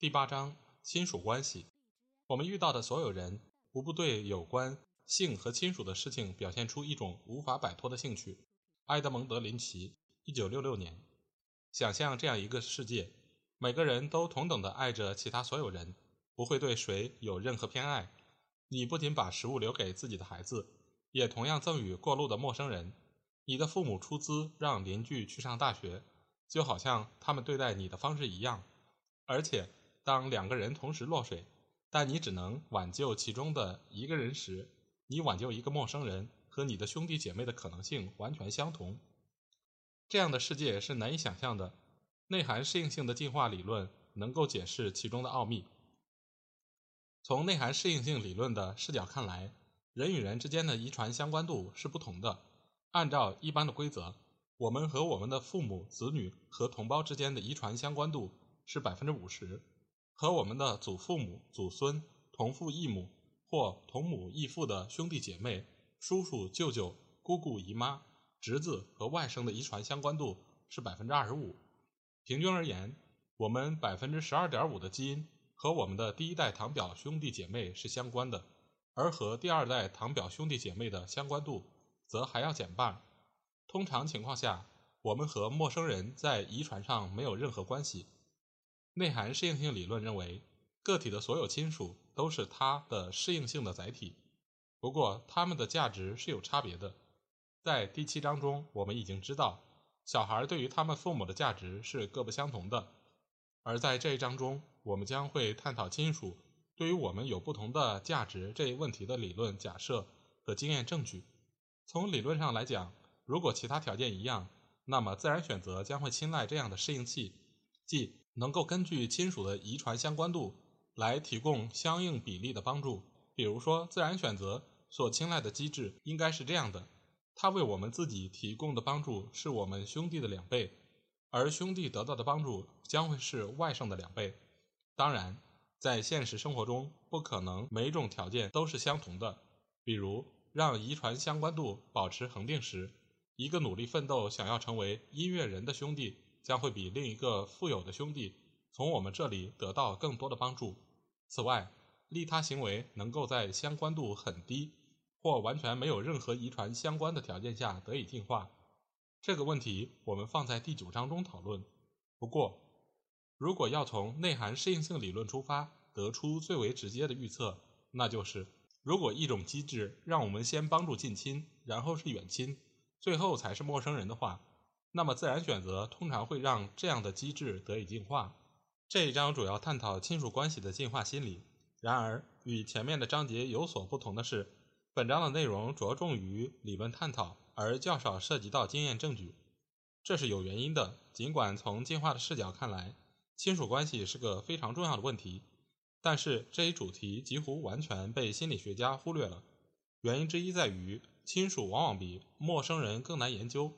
第八章亲属关系。我们遇到的所有人，无不对有关性和亲属的事情表现出一种无法摆脱的兴趣。埃德蒙德·林奇，一九六六年。想象这样一个世界：每个人都同等的爱着其他所有人，不会对谁有任何偏爱。你不仅把食物留给自己的孩子，也同样赠予过路的陌生人。你的父母出资让邻居去上大学，就好像他们对待你的方式一样。而且，当两个人同时落水，但你只能挽救其中的一个人时，你挽救一个陌生人和你的兄弟姐妹的可能性完全相同。这样的世界是难以想象的。内涵适应性的进化理论能够解释其中的奥秘。从内涵适应性理论的视角看来，人与人之间的遗传相关度是不同的。按照一般的规则，我们和我们的父母、子女和同胞之间的遗传相关度是百分之五十，和我们的祖父母、祖孙、同父异母或同母异父的兄弟姐妹、叔叔、舅舅、姑姑、姨妈、侄子和外甥的遗传相关度是百分之二十五。平均而言，我们百分之十二点五的基因和我们的第一代堂表兄弟姐妹是相关的，而和第二代堂表兄弟姐妹的相关度。则还要减半。通常情况下，我们和陌生人在遗传上没有任何关系。内涵适应性理论认为，个体的所有亲属都是他的适应性的载体，不过他们的价值是有差别的。在第七章中，我们已经知道，小孩对于他们父母的价值是各不相同的。而在这一章中，我们将会探讨亲属对于我们有不同的价值这一问题的理论假设和经验证据。从理论上来讲，如果其他条件一样，那么自然选择将会青睐这样的适应器，即能够根据亲属的遗传相关度来提供相应比例的帮助。比如说，自然选择所青睐的机制应该是这样的：它为我们自己提供的帮助是我们兄弟的两倍，而兄弟得到的帮助将会是外甥的两倍。当然，在现实生活中，不可能每种条件都是相同的，比如。让遗传相关度保持恒定时，一个努力奋斗想要成为音乐人的兄弟将会比另一个富有的兄弟从我们这里得到更多的帮助。此外，利他行为能够在相关度很低或完全没有任何遗传相关的条件下得以进化。这个问题我们放在第九章中讨论。不过，如果要从内涵适应性理论出发得出最为直接的预测，那就是。如果一种机制让我们先帮助近亲，然后是远亲，最后才是陌生人的话，那么自然选择通常会让这样的机制得以进化。这一章主要探讨亲属关系的进化心理。然而，与前面的章节有所不同的是，本章的内容着重于理论探讨，而较少涉及到经验证据。这是有原因的。尽管从进化的视角看来，亲属关系是个非常重要的问题。但是这一主题几乎完全被心理学家忽略了。原因之一在于，亲属往往比陌生人更难研究，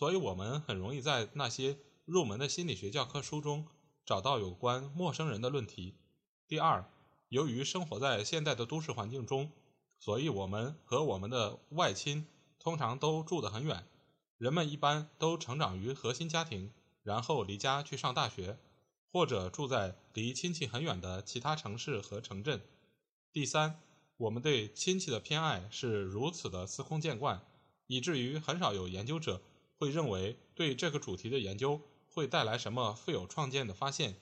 所以我们很容易在那些入门的心理学教科书中找到有关陌生人的论题。第二，由于生活在现代的都市环境中，所以我们和我们的外亲通常都住得很远。人们一般都成长于核心家庭，然后离家去上大学。或者住在离亲戚很远的其他城市和城镇。第三，我们对亲戚的偏爱是如此的司空见惯，以至于很少有研究者会认为对这个主题的研究会带来什么富有创建的发现。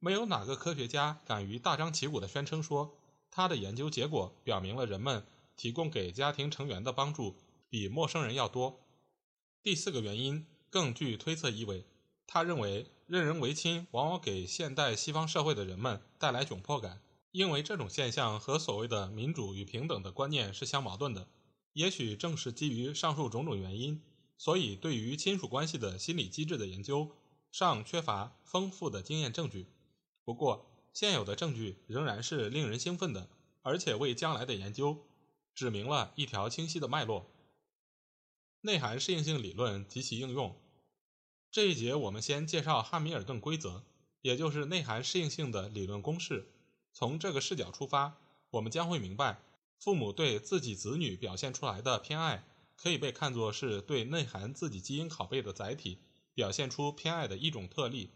没有哪个科学家敢于大张旗鼓地宣称说，他的研究结果表明了人们提供给家庭成员的帮助比陌生人要多。第四个原因更具推测意味，他认为。任人唯亲往往给现代西方社会的人们带来窘迫感，因为这种现象和所谓的民主与平等的观念是相矛盾的。也许正是基于上述种种原因，所以对于亲属关系的心理机制的研究尚缺乏丰富的经验证据。不过，现有的证据仍然是令人兴奋的，而且为将来的研究指明了一条清晰的脉络。内涵适应性理论及其应用。这一节我们先介绍汉密尔顿规则，也就是内涵适应性的理论公式。从这个视角出发，我们将会明白，父母对自己子女表现出来的偏爱，可以被看作是对内涵自己基因拷贝的载体表现出偏爱的一种特例。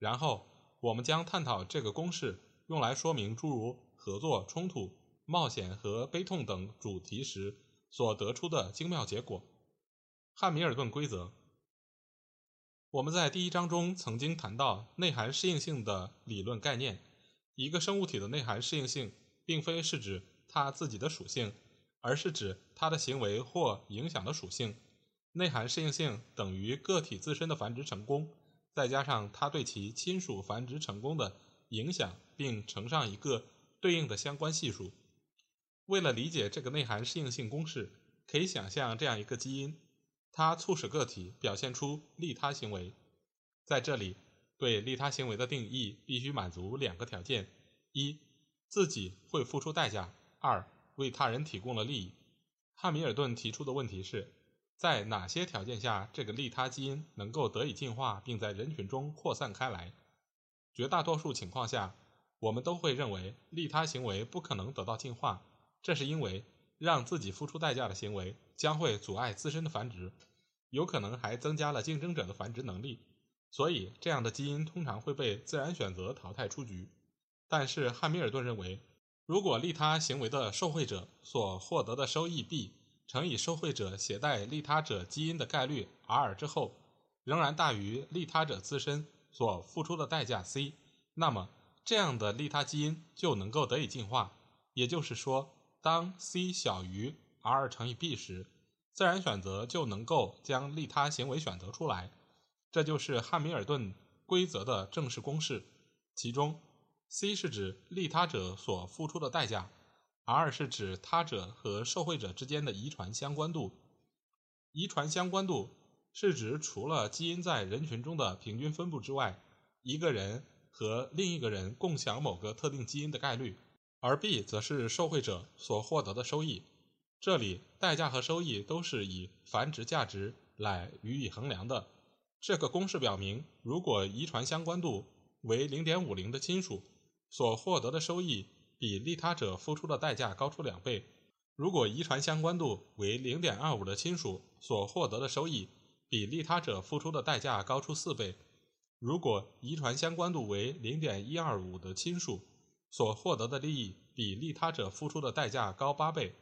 然后，我们将探讨这个公式用来说明诸如合作、冲突、冒险和悲痛等主题时所得出的精妙结果。汉密尔顿规则。我们在第一章中曾经谈到内涵适应性的理论概念。一个生物体的内涵适应性，并非是指它自己的属性，而是指它的行为或影响的属性。内涵适应性等于个体自身的繁殖成功，再加上它对其亲属繁殖成功的影响，并乘上一个对应的相关系数。为了理解这个内涵适应性公式，可以想象这样一个基因，它促使个体表现出利他行为。在这里。对利他行为的定义必须满足两个条件：一，自己会付出代价；二，为他人提供了利益。汉密尔顿提出的问题是，在哪些条件下这个利他基因能够得以进化并在人群中扩散开来？绝大多数情况下，我们都会认为利他行为不可能得到进化，这是因为让自己付出代价的行为将会阻碍自身的繁殖，有可能还增加了竞争者的繁殖能力。所以，这样的基因通常会被自然选择淘汰出局。但是，汉密尔顿认为，如果利他行为的受贿者所获得的收益 b 乘以受贿者携带利他者基因的概率 r 之后，仍然大于利他者自身所付出的代价 c，那么这样的利他基因就能够得以进化。也就是说，当 c 小于 r 乘以 b 时，自然选择就能够将利他行为选择出来。这就是汉密尔顿规则的正式公式，其中 c 是指利他者所付出的代价，r 是指他者和受惠者之间的遗传相关度。遗传相关度是指除了基因在人群中的平均分布之外，一个人和另一个人共享某个特定基因的概率，而 b 则是受惠者所获得的收益。这里代价和收益都是以繁殖价值来予以衡量的。这个公式表明，如果遗传相关度为零点五零的亲属所获得的收益比利他者付出的代价高出两倍；如果遗传相关度为零点二五的亲属所获得的收益比利他者付出的代价高出四倍；如果遗传相关度为零点一二五的亲属所获得的利益比利他者付出的代价高八倍，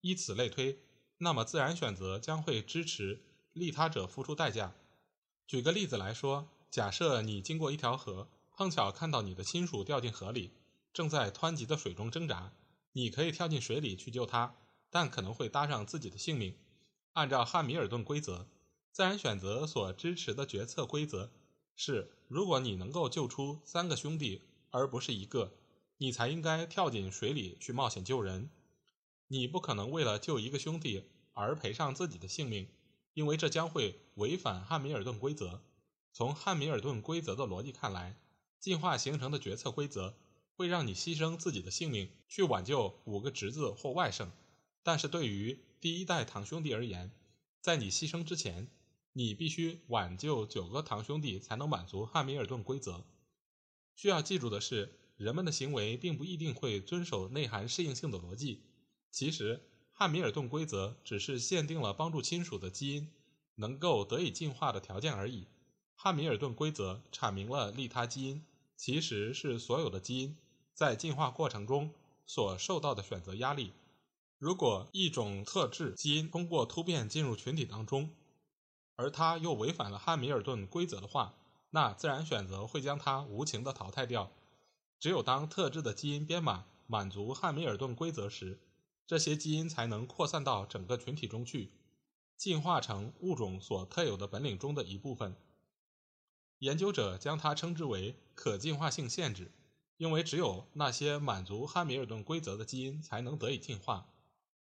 以此类推，那么自然选择将会支持利他者付出代价。举个例子来说，假设你经过一条河，碰巧看到你的亲属掉进河里，正在湍急的水中挣扎。你可以跳进水里去救他，但可能会搭上自己的性命。按照汉密尔顿规则，自然选择所支持的决策规则是：如果你能够救出三个兄弟而不是一个，你才应该跳进水里去冒险救人。你不可能为了救一个兄弟而赔上自己的性命。因为这将会违反汉密尔顿规则。从汉密尔顿规则的逻辑看来，进化形成的决策规则会让你牺牲自己的性命去挽救五个侄子或外甥。但是对于第一代堂兄弟而言，在你牺牲之前，你必须挽救九个堂兄弟才能满足汉密尔顿规则。需要记住的是，人们的行为并不一定会遵守内涵适应性的逻辑。其实。汉密尔顿规则只是限定了帮助亲属的基因能够得以进化的条件而已。汉密尔顿规则阐明了利他基因其实是所有的基因在进化过程中所受到的选择压力。如果一种特质基因通过突变进入群体当中，而它又违反了汉密尔顿规则的话，那自然选择会将它无情地淘汰掉。只有当特质的基因编码满足汉密尔顿规则时，这些基因才能扩散到整个群体中去，进化成物种所特有的本领中的一部分。研究者将它称之为可进化性限制，因为只有那些满足汉密尔顿规则的基因才能得以进化。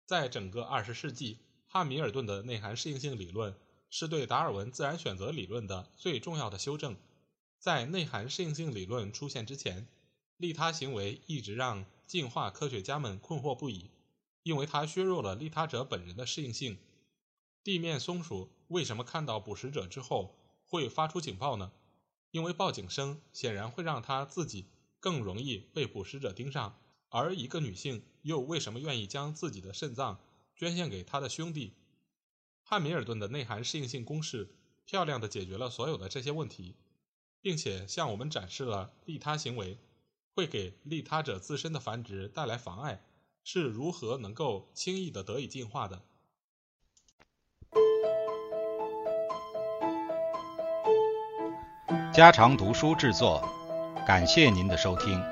在整个二十世纪，汉密尔顿的内涵适应性理论是对达尔文自然选择理论的最重要的修正。在内涵适应性理论出现之前，利他行为一直让进化科学家们困惑不已，因为它削弱了利他者本人的适应性。地面松鼠为什么看到捕食者之后会发出警报呢？因为报警声显然会让他自己更容易被捕食者盯上。而一个女性又为什么愿意将自己的肾脏捐献给她的兄弟？汉密尔顿的内涵适应性公式漂亮地解决了所有的这些问题。并且向我们展示了利他行为会给利他者自身的繁殖带来妨碍是如何能够轻易的得以进化的。家常读书制作，感谢您的收听。